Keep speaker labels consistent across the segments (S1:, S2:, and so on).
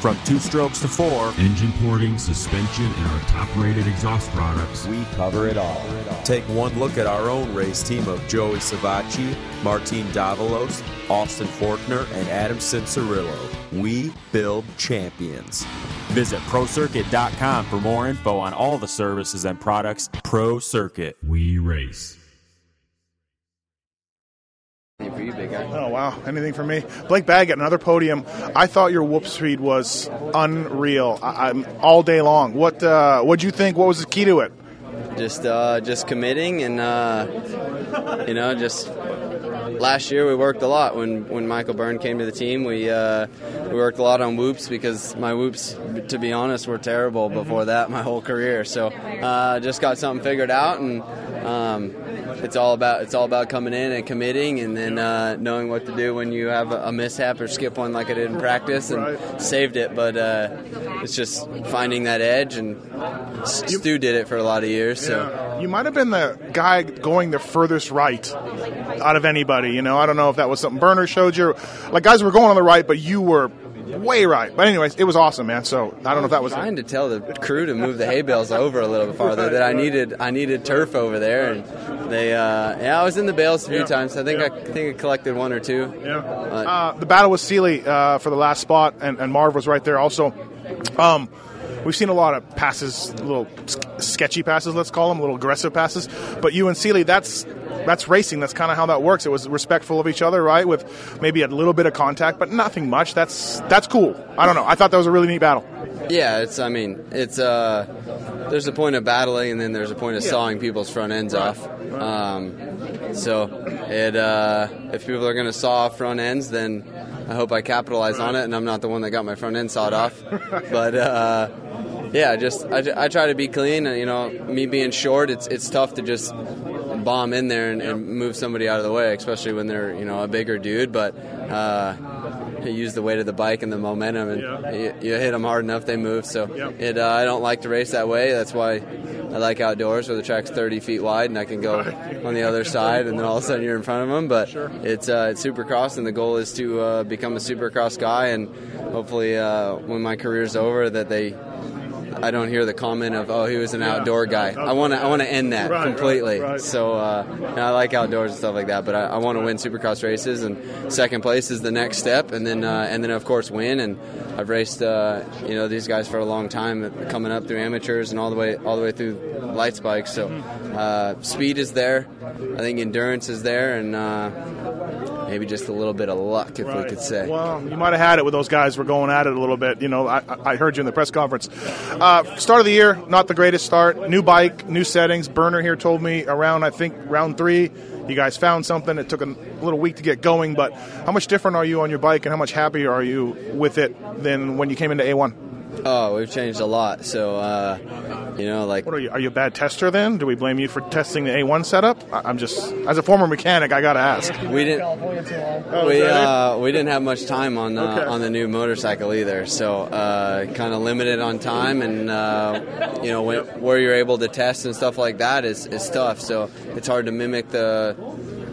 S1: From two strokes to four,
S2: engine porting, suspension, and our top rated exhaust products,
S3: we cover it all. Take one look at our own race team of Joey Savatgy, Martin Davalos, Austin Forkner, and Adam Cianciarulo. We build champions.
S1: Visit ProCircuit.com for more info on all the services and products Pro Circuit.
S2: We race.
S4: Oh wow! Anything for me? Blake Baggett, another podium. I thought your whoop speed was unreal. I, am all day long. What uh, what'd you think? What was the key to it?
S5: Just uh, just committing and uh, you know just last year we worked a lot when, when Michael Byrne came to the team. We uh, we worked a lot on whoops because my whoops, to be honest, were terrible before that my whole career. So uh, just got something figured out and. Um, it's all about it's all about coming in and committing, and then uh, knowing what to do when you have a, a, mishap or skip one like I did in practice, and right. saved it. But uh, it's just finding that edge, and Stu did it for a lot of years. So
S4: yeah. you might have been the guy going the furthest right out of anybody. You know, I don't know if that was something Burner showed you. Like guys were going on the right, but you were way right. But anyways, it was awesome, man. So I don't know if that was
S5: trying to tell the crew to move the hay bales over a little bit farther. that I needed I needed turf over there, and they uh, yeah I was in the bales a few yeah. times. I think yeah. I think I collected one or two.
S4: Yeah. Uh, the battle with Seely uh, for the last spot, and, and Marv was right there also. Um, we've seen a lot of passes, little sketchy passes, let's call them, little aggressive passes. But you and Seely, that's that's racing. That's kind of how that works. It was respectful of each other, right? With maybe a little bit of contact, but nothing much. That's that's cool. I don't know. I thought that was a really neat battle.
S5: Yeah, it's. I mean, it's. Uh, there's a point of battling, and then there's a point of yeah. sawing people's front ends right. off. Um, so, it. Uh, if people are going to saw front ends, then I hope I capitalize right. on it, and I'm not the one that got my front end sawed off. but. Uh, yeah, just I, I try to be clean, and you know, me being short, it's it's tough to just bomb in there and, and, move somebody out of the way, especially when they're you know a bigger dude. But uh, you use the weight of the bike and the momentum, and yeah. you, you, hit them hard enough, they move. So yeah. it uh, I don't like to race that way. That's why I like outdoors where the track's 30 feet wide and I can go on the other side, and then all of a sudden you're in front of them. But sure. it's uh, it's Supercross, and the goal is to uh, become a Supercross guy, and hopefully uh, when my career's over, that they I don't hear the comment of oh he was an outdoor guy. I want to I want to end that right, completely. Right, right. So uh, I like outdoors and stuff like that, but I, I want to win Supercross races and second place is the next step, and then uh, and then of course win. And I've raced uh, you know these guys for a long time, coming up through amateurs and all the way all the way through light bikes. So uh, speed is there. I think endurance is there, and uh, maybe just a little bit of luck, if right. we could say.
S4: Well, you might have had it with those guys. We're going at it a little bit. You know, I, I heard you in the press conference. Uh, start of the year, not the greatest start. New bike, new settings. Burner here told me around, I think, round three, you guys found something. It took a little week to get going, but how much different are you on your bike, and how much happier are you with it than when you came into A1?
S5: Oh, we've changed a lot. So, uh, you know, like.
S4: What are you? Are you a bad tester then? Do we blame you for testing the A1 setup? I'm just, as a former mechanic, I got to ask.
S5: We didn't. Oh, we uh, we didn't have much time on uh, okay. on the new motorcycle either, so uh, kind of limited on time, and uh, you know when, where you're able to test and stuff like that is is tough. So it's hard to mimic the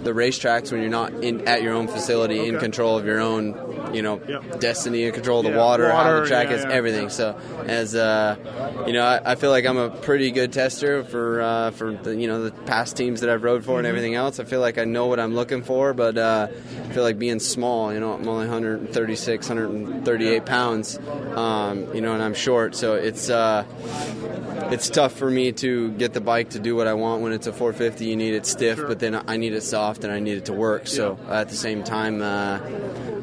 S5: the racetracks when you're not in at your own facility okay. in control of your own you know, yep. destiny and control the yeah, water, water, how the track yeah, is, yeah. everything. So as uh, you know, I, I, feel like I'm a pretty good tester for uh, for the you know the past teams that I've rode for mm-hmm. and everything else. I feel like I know what I'm looking for, but uh, I feel like being small, you know, I'm only 136, 138 pounds, um, you know, and I'm short, so it's uh, it's tough for me to get the bike to do what I want when it's a 450. You need it stiff, sure. but then I need it soft and I need it to work. So at the same time, uh,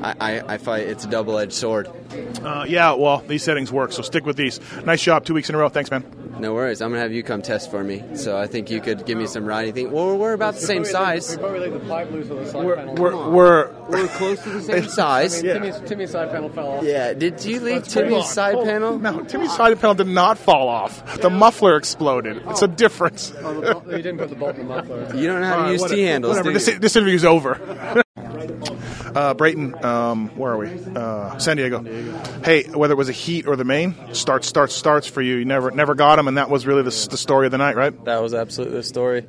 S5: I, I, I, fight it's a double edged sword.
S4: Uh, yeah, well, these settings work, so stick with these. Nice job, two weeks in a row. Thanks, man.
S5: No worries. I'm gonna have you come test for me. So I think you could give me some riding. Thing. Well, we're about the same size.
S6: We're,
S4: we're, we're,
S5: we're close to the same size.
S6: I mean, Timmy's, Timmy's side panel fell off.
S5: Yeah. Did you leave Timmy's side panel?
S4: No, Timmy's side panel did not fall off. The muffler exploded. It's a difference.
S6: Oh, you didn't put the bolt in the muffler.
S5: You don't know how to use T handles.
S4: Whatever. This, this interview's over. Uh, Brayton, um, where are we? Uh, San Diego. Hey, whether it was a heat or the main, starts, starts, starts for you. You never, never got them, and that was really the, the story of the night, right?
S7: That was absolutely the story.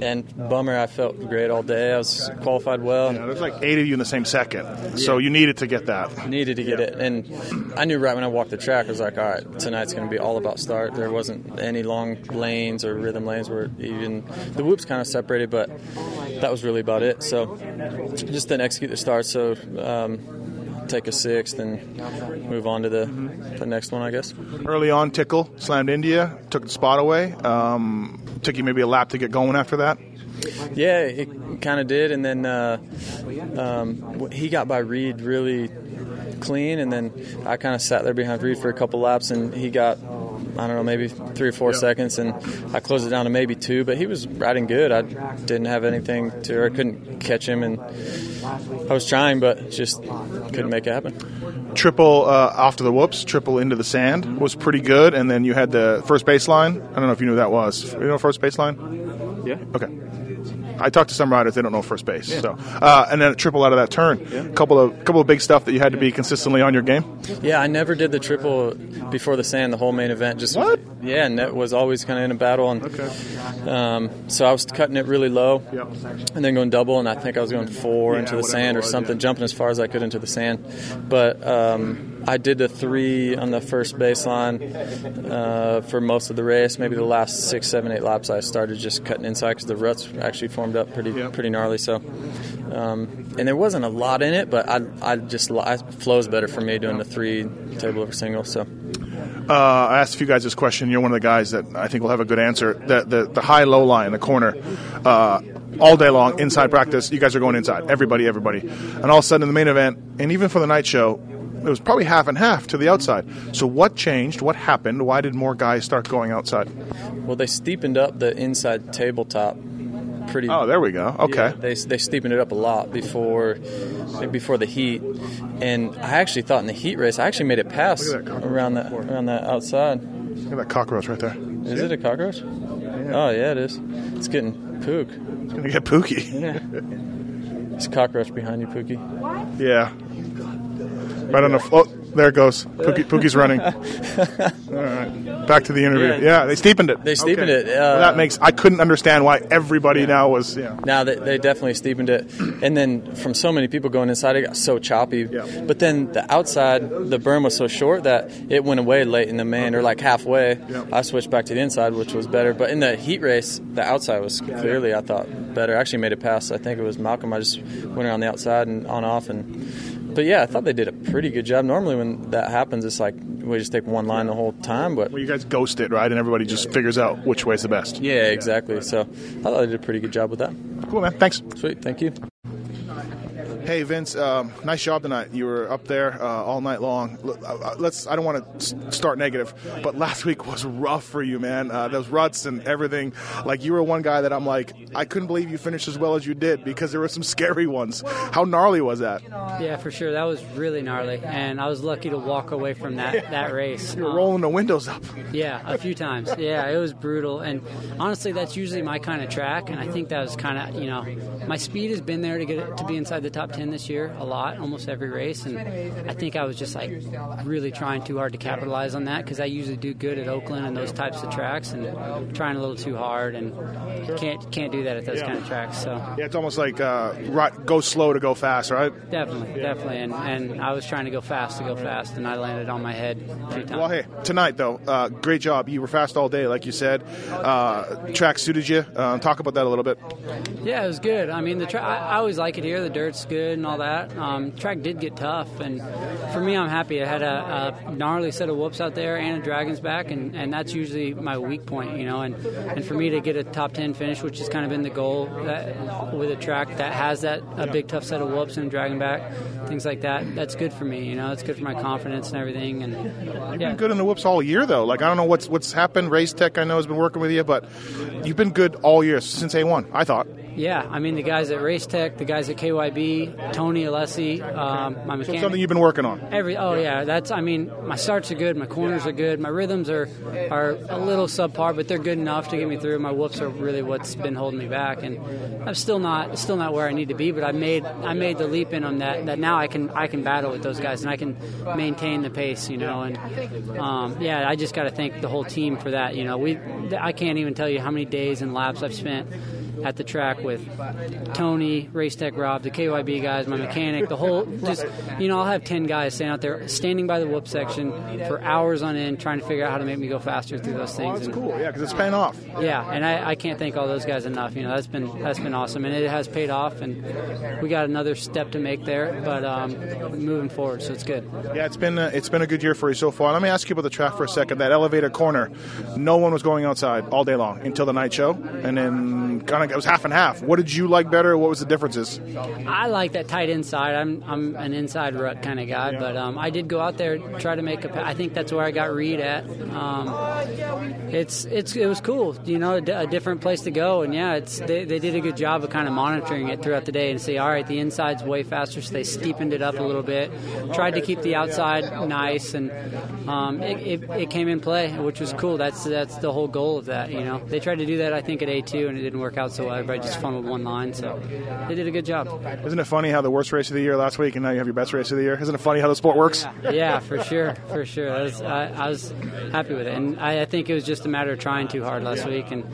S7: And bummer, I felt great all day. I was qualified well.
S4: Yeah, there's like eight of you in the same second, so you needed to get that.
S7: Needed to get
S4: Yeah.
S7: it, and I knew right when I walked the track, I was like, all right, tonight's going to be all about start. There wasn't any long lanes or rhythm lanes where even the whoops kind of separated, but that was really about it. So just then execute the start. So um, take a sixth and move on to the, the next one, I guess.
S4: Early on, Tickle slammed India, took the spot away. Um, took you maybe a lap to get going after that.
S7: Yeah, it kind of did, and then uh, um, he got by Reed really clean, and then I kind of sat there behind Reed for a couple laps, and he got I don't know maybe three or four seconds, and I closed it down to maybe two, but he was riding good. I didn't have anything to, or I couldn't catch him, and I was trying, but just couldn't make it happen.
S4: Triple uh, off to the whoops, triple into the sand was pretty good, and then you had the first baseline. I don't know if you knew that was. You know first baseline?
S7: Yeah.
S4: Okay. I talked to some riders; they don't know first base. So, uh, and then a triple out of that turn. A couple of couple of big stuff that you had to be consistently on your game.
S7: Yeah, I never did the triple before the sand, the whole main event. Just
S4: What?
S7: Yeah, and that was always kind of in a battle, and
S4: Okay.
S7: um, so I was cutting it really low,
S4: Yep.
S7: and then going double, and I think I was going four
S4: Yeah,
S7: into the sand
S4: it
S7: or something,
S4: yeah.
S7: jumping as far as I could into the sand. But um, I did the three on the first baseline uh, for most of the race. Maybe the last six, seven, eight laps, I started just cutting inside because the ruts actually formed up pretty
S4: Yeah.
S7: pretty gnarly. So, um, and there wasn't a lot in it, but I I just I, flows better for me doing the three table over single. So.
S4: Uh, I asked a few guys this question. You're one of the guys that I think will have a good answer. The the, the high low line, the corner, uh, all day long inside practice. You guys are going inside. Everybody, everybody, and all of a sudden in the main event, and even for the night show, it was probably half and half to the outside. So what changed? What happened? Why did more guys start going outside?
S7: Well, they steepened up the inside tabletop pretty.
S4: Oh, there we go. Okay.
S7: Yeah, they they steepened it up a lot before before the heat, and I actually thought in the heat race I actually made it pass
S4: Look at that cockroach.
S7: around that around that outside.
S4: Look at that cockroach right there.
S7: Is it a cockroach? Oh yeah, it is. It's getting pook.
S4: It's gonna get pooky.
S7: It's cockroach behind you, Pookie. What?
S4: Yeah. Right on the. Oh, there it goes. Pookie, Pookie's running. All right. Back to the interview.
S7: Yeah.
S4: Yeah, they steepened it.
S7: They steepened
S4: Okay.
S7: it, uh,
S4: Well, that makes. I couldn't understand why everybody now was. Yeah.
S7: Now they, they definitely steepened it, and then from so many people going inside, it got so choppy.
S4: Yeah.
S7: But then the outside, the berm was so short that it went away late in the main, or like halfway.
S4: Yeah.
S7: I switched back to the inside, which was better. But in the heat race, the outside was clearly, I thought, better. I actually made it past. I think it was Malcolm. I just went around the outside and on off, and but yeah, I thought they did a pretty good job. Normally, when that happens, it's like we just take one line the whole time, but.
S4: Well, you guys ghost it, right? And everybody just figures out which way's the best.
S7: Yeah, exactly. So I thought they did a pretty good job with that.
S4: Cool, man. Thanks.
S7: Sweet, thank you.
S4: Hey, Vince. Um, nice job tonight. You were up there uh, all night long. Uh, uh, Let's. I don't want to start negative, but last week was rough for you, man. Uh, those ruts and everything. Like you were one guy that I'm like, I couldn't believe you finished as well as you did because there were some scary ones. How gnarly was that?
S8: Yeah, for sure. That was really gnarly, and I was lucky to walk away from that that race.
S4: You were
S8: Um,
S4: rolling the windows up.
S8: Yeah, a few times. Yeah, it was brutal, and honestly, that's usually my kind of track, and I think that was kind of you know, my speed has been there to get it, to be inside the top ten this year a lot, almost every race, and I think I was just like really trying too hard to capitalize on that because I usually do good at Oakland and those types of tracks, and trying a little too hard, and can't can't do that at those kind of tracks. So
S4: Yeah, it's almost like uh, go slow to go fast, right?
S8: definitely, definitely, and and I was trying to go fast to go fast, and I landed on my head times.
S4: Well, hey, tonight though, uh, great job. You were fast all day, like you said. Uh, track suited you. Uh, talk about that a little bit.
S8: Yeah, it was good. I mean, the tra- I, I always like it here. The dirt's good and all that. Um, track did get tough, and for me, I'm happy. I had a, a gnarly set of whoops out there and a dragon's back, and, and that's usually my weak point, you know. And, and for me to get a top ten finish, which has kind of been the goal that, with a track that has that a big tough set of whoops and a dragon back, things like that, that's good for me. You know, it's good for my confidence and everything. And yeah, You've
S4: been good in the whoops all year, though. Like I don't know what's what's happened. Race Tech, I know, has been working with you, but you've been good all year since A1. I thought.
S8: Yeah, I mean the guys at Race Tech, the guys at KYB, Tony Alessi, um, my
S4: So
S8: mechanic.
S4: something you've been working on.
S8: Every oh yeah, that's I mean my starts are good, my corners are good, my rhythms are are a little subpar, but they're good enough to get me through. My whoops are really what's been holding me back, and I'm still not still not where I need to be. But I made I made the leap in on that that now I can I can battle with those guys and I can maintain the pace, you know. And um, yeah, I just got to thank the whole team for that. You know, we I can't even tell you how many days and laps I've spent at the track with Tony, Race Tech Rob, the KYB guys, my mechanic, the whole just you know I'll have ten guys standing out there standing by the whoop section for hours on end trying to figure out how to make me go faster through those things.
S4: That's
S8: And-
S4: cool. Yeah, because it's paying off.
S8: yeah, and I, I can't thank all those guys enough. You know, that's been that's been awesome, and it has paid off. And we got another step to make there, but um, moving forward, so it's good.
S4: Yeah, it's been a, it's been a good year for you so far. Let me ask you about the track for a second. That elevator corner, no one was going outside all day long until the night show, and then kind of it was half and half. What did you like better? What was the differences?
S8: I like that tight inside. I'm I'm an inside rut kind of guy, but um, I did go out there try to make a. I think that's where I got Reed at. Um, it's it's it was cool, you know, a, different place to go, and yeah, it's they, they did a good job of kind of monitoring it throughout the day and say, all right, the inside's way faster, so they steepened it up a little bit, tried to keep the outside nice, and um, it, it, it came in play, which was cool. That's that's the whole goal of that, you know. They tried to do that, I think, at A two, and it didn't work out so. Everybody just funneled one line, so they did a good job.
S4: Isn't it funny how the worst race of the year last week, and now you have your best race of the year? Isn't it funny how the sport works?
S8: yeah, for sure, for sure. I was, I, I was happy with it, and I, I think it was just a matter of trying too hard last week. And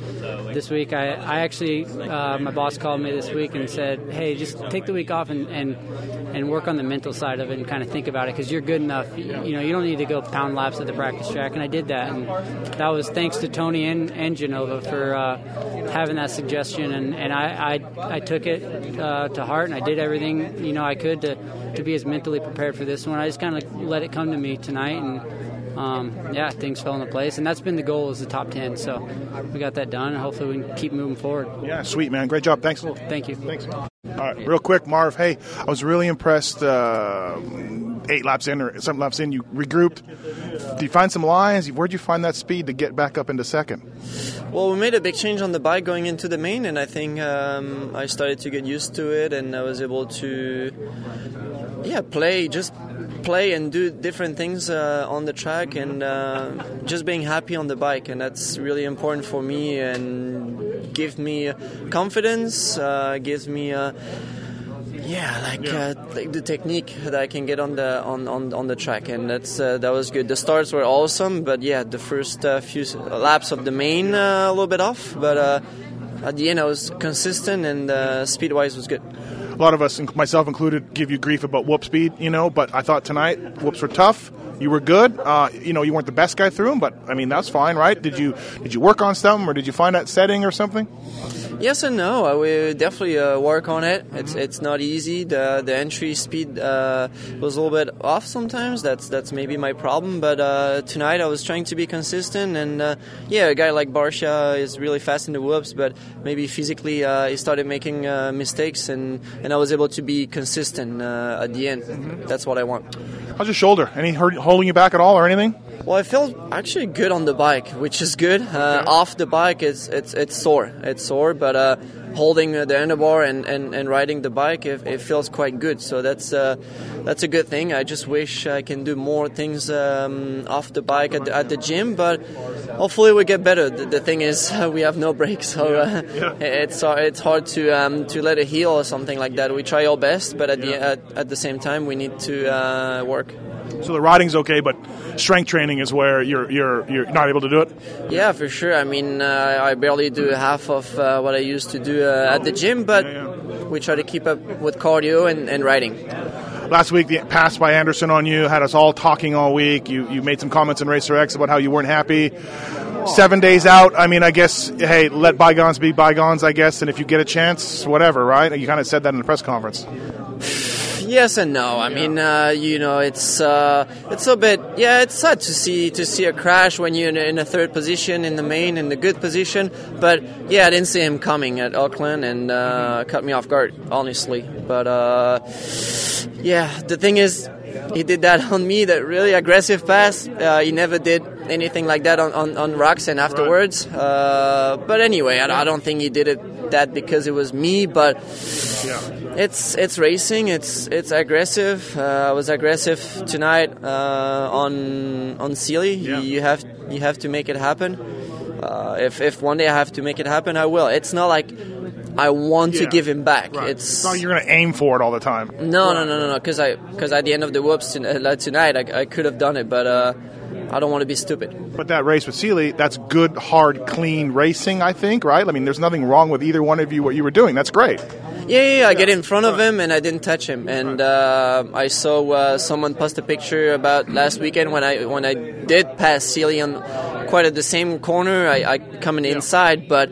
S8: this week, I, I actually, uh, my boss called me this week and said, "Hey, just take the week off and and, and work on the mental side of it and kind of think about it because you're good enough. You, you know, you don't need to go pound laps at the practice track." And I did that, and that was thanks to Tony and, and Genova for uh, having that suggestion, and and I I, I took it uh, to heart, and I did everything you know I could to to be as mentally prepared for this one. I just kind of let it come to me tonight, and um, yeah, things fell into place, and that's been the goal is the top ten. So we got that done, and hopefully we can keep moving forward.
S4: Yeah, sweet man, great job. Thanks.
S8: Thank you.
S4: Thanks. All right, real quick, Marv. Hey, I was really impressed. Uh, eight laps in or seven laps in, you regrouped. Did you find some lines? Where'd you find that speed to get back up into second?
S9: Well, we made a big change on the bike going into the main, and I think um, I started to get used to it, and I was able to, yeah, play just play and do different things uh, on the track, and uh, just being happy on the bike, and that's really important for me, and give me confidence, uh, gives me. Yeah, like uh, like the technique that I can get on the on, on, on the track, and that's uh, that was good. The starts were awesome, but yeah, the first uh, few laps of the main uh, a little bit off, but uh, at the end I was consistent and uh, speed wise was good.
S4: A lot of us, myself included, give you grief about whoop speed, you know, but I thought tonight whoops were tough. You were good. Uh, you know, you weren't the best guy through them, but I mean that's fine, right? Did you did you work on something, or did you find that setting or something?
S9: Yes and no. I will definitely uh, work on it. It's it's not easy. The the entry speed uh, was a little bit off sometimes. That's that's maybe my problem. But uh, tonight I was trying to be consistent. And uh, yeah, a guy like Barcia is really fast in the whoops, but maybe physically uh, he started making uh, mistakes, and, and I was able to be consistent uh, at the end. That's what I want.
S4: How's your shoulder? Any hurt, holding you back at all or anything?
S9: Well, I felt actually good on the bike, which is good. Uh, Off the bike, it's it's it's sore. It's sore, but uh, holding the handlebar and, and, and riding the bike, it, it feels quite good. So that's uh, that's a good thing. I just wish I can do more things um, off the bike at the, at the gym, but hopefully we get better. The, the thing is, we have no brakes, so uh, it's uh, it's hard to um, to let it heal or something like that. We try our best, but at the at, at the same time, we need to uh, work.
S4: So the riding's okay, but strength training is where you're you're you're not able to do it.
S9: Yeah, for sure. I mean, uh, I barely do half of uh, what I used to do uh, at the gym, but we try to keep up with cardio and, and riding.
S4: Last week, the pass by Anderson on you had us all talking all week. You you made some comments in Racer X about how you weren't happy. Seven days out. I mean, I guess hey, let bygones be bygones. I guess, and if you get a chance, whatever, right? You kind of said that in the press conference.
S9: Yes and no. I mean, uh, you know, it's uh, it's a bit yeah, it's sad to see to see a crash when you're in a, in a third position in the main in the good position. But yeah, I didn't see him coming at Oakland and uh, cut me off guard, honestly. But uh, yeah, the thing is. he did that on me, that really aggressive pass. Uh, he never did anything like that on, on, on Roczen afterwards. Right. Uh, but anyway, I, I, don't think he did it that because it was me, but yeah. It's it's racing, it's it's aggressive. Uh, I was aggressive tonight uh, on on Seely. Yeah. You have you have to make it happen. Uh, if if one day I have to make it happen, I will. It's not like I want yeah. to give him back. Right. It's
S4: not you're going to aim for it all the time.
S9: No, no, no, no, no. Because I because at the end of the whoops uh, tonight, I, I could have done it, but uh, I don't want to be stupid.
S4: But that race with Seely, that's good, hard, clean racing. I think, right? I mean, there's nothing wrong with either one of you what you were doing. That's great.
S9: Yeah, yeah, yeah. I get in front of him and I didn't touch him. And uh, I saw uh, someone post a picture about last weekend when I when I did pass on quite at the same corner. I, I coming inside, but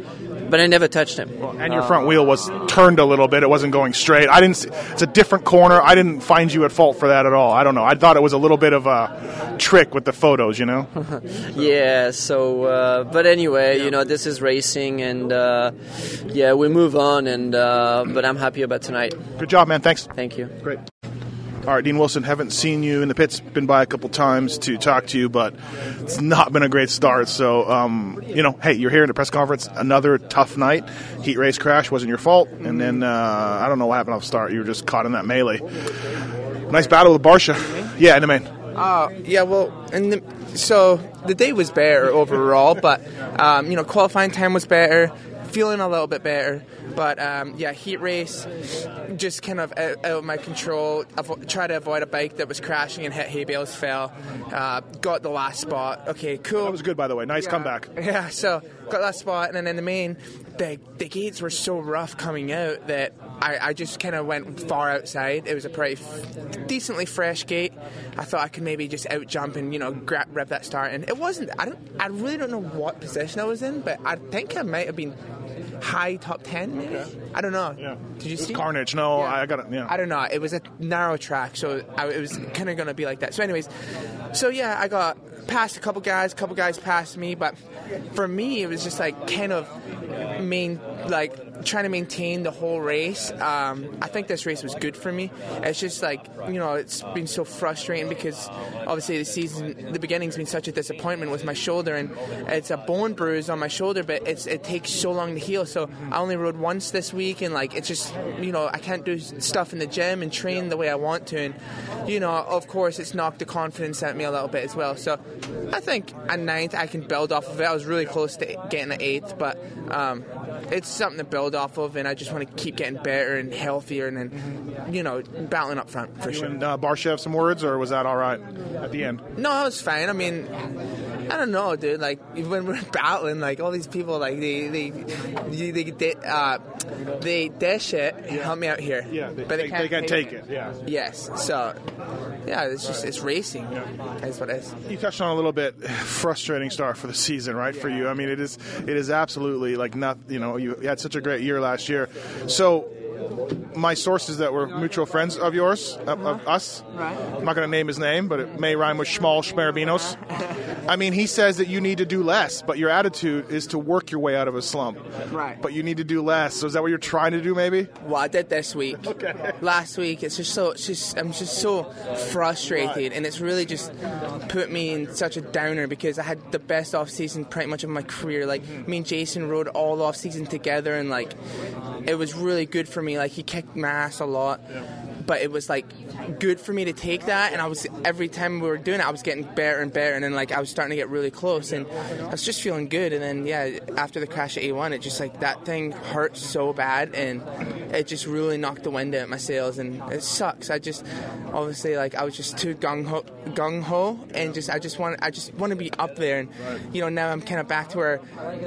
S9: but I never touched him.
S4: Well, and your front wheel was turned a little bit; it wasn't going straight. I didn't. See, it's a different corner. I didn't find you at fault for that at all. I don't know. I thought it was a little bit of a trick with the photos, you know.
S9: yeah. So, uh, but anyway, yeah. you know, this is racing, and uh, yeah, we move on. And uh, but I'm happy about tonight.
S4: Good job, man. Thanks.
S9: Thank you.
S4: Great. All right, Dean Wilson, haven't seen you in the pits. Been by a couple times to talk to you, but it's not been a great start. So, um, you know, hey, you're here in the press conference. Another tough night. Heat race crash wasn't your fault, and then uh, I don't know what happened off the start. You were just caught in that melee. Nice battle with Barcia. Yeah, in the main.
S6: Uh, yeah, well, and so the day was better overall, but um, you know, qualifying time was better feeling a little bit better. But um, yeah, heat race, just kind of out, out of my control. I've tried to avoid a bike that was crashing and hit hay bales, fell. Uh, got the last spot. Okay, cool.
S4: That was good, by the way. Nice
S6: yeah,
S4: comeback.
S6: Yeah, so got that spot, and then in the main, the, the gates were so rough coming out that I, I just kind of went far outside. It was a pretty f- decently fresh gate. I thought I could maybe just out jump and you know grab, rev that start, and it wasn't. I don't. I really don't know what position I was in, but I think I might have been high top ten. Maybe okay. I don't know.
S4: Yeah.
S6: Did you see
S4: Carnage? No, yeah. I got it. Yeah.
S6: I don't know. It was a narrow track, so I, it was kind of going to be like that. So, anyways, so yeah, I got past a couple guys. A couple guys passed me, but for me, it was just like kind of main like trying to maintain the whole race. Um, I think this race was good for me. It's just like you know, it's been so frustrating because obviously the season, the beginning's been such a disappointment with my shoulder, and it's a bone bruise on my shoulder, but it takes so long to heal. So I only rode once this week, and like it's just you know I can't do stuff in the gym and train the way I want to, and you know of course it's knocked the confidence out of me a little bit as well. So I think a ninth I can build off of it. I was really close to getting an eighth, but um, it's something to build off of, and I just want to keep getting better and healthier, and then mm-hmm. you know battling up front for
S4: you
S6: sure.
S4: And uh, Barcia some words, or was that all right at the end?
S6: No, it was fine. I mean, I don't know, dude. Like when we're battling, like all these people, like they they they they, uh, they dash it. Yeah. Help me out here.
S4: Yeah, they, but they, they can't, they can't take, take it. it. Yeah.
S6: Yes. So yeah, it's just it's racing. Yeah. That's what it is.
S4: You touched on a little bit frustrating start for the season, right? Yeah. For you, I mean, it is it is absolutely like not. You know, you had such a great year last year. So my sources that were mutual friends of yours, of, of uh-huh. us. Right. I'm not going to name his name, but it may rhyme with Schmal Schmarabinos. I mean, he says that you need to do less, but your attitude is to work your way out of a slump.
S6: Right.
S4: But you need to do less. So is that what you're trying to do, maybe?
S6: Well, I did this week.
S4: Okay.
S6: Last week, it's just so, it's just, I'm just so frustrated, right. and it's really just put me in such a downer because I had the best off season pretty much of my career. Like mm-hmm. me and Jason rode all off season together, and like it was really good for me. Like he kicked my ass a lot. Yeah. But it was like good for me to take that, and I was every time we were doing it, I was getting better and better, and then like I was starting to get really close, and I was just feeling good. And then yeah, after the crash at A1, it just like that thing hurt so bad, and it just really knocked the wind out of my sails, and it sucks. I just obviously like I was just too gung ho, gung ho, and just I just want I just want to be up there, and you know now I'm kind of back to where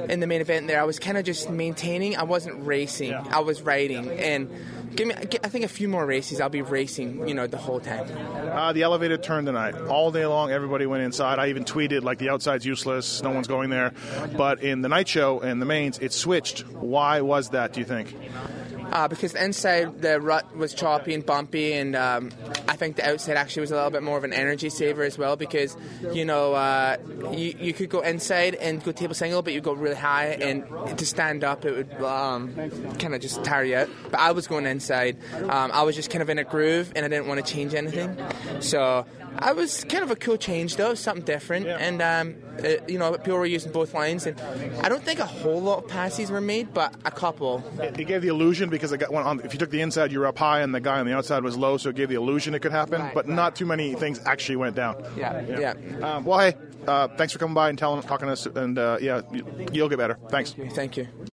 S6: in the main event there I was kind of just maintaining. I wasn't racing, I was riding, and Give me, I think a few more races. I'll be racing, you know, the whole time.
S4: Uh, the elevated turn tonight, all day long. Everybody went inside. I even tweeted like the outside's useless. No one's going there. But in the night show and the mains, it switched. Why was that? Do you think?
S6: Uh, because the inside the rut was choppy and bumpy, and um, I think the outside actually was a little bit more of an energy saver as well. Because you know uh, you you could go inside and go table single, but you go really high, and to stand up it would um, kind of just tire you out. But I was going inside. Um, I was just kind of in a groove, and I didn't want to change anything. So I was kind of a cool change though, something different, and um, uh, you know people were using both lines, and I don't think a whole lot of passes were made, but a couple.
S4: It gave the illusion because it got went on. If you took the inside, you were up high, and the guy on the outside was low, so it gave the illusion it could happen.
S6: Right,
S4: but
S6: right.
S4: not too many things actually went down.
S6: Yeah, yeah.
S4: Um, well, hey, uh, thanks for coming by and telling, talking to us, and uh, yeah, you- you'll get better. Thanks.
S6: Thank you.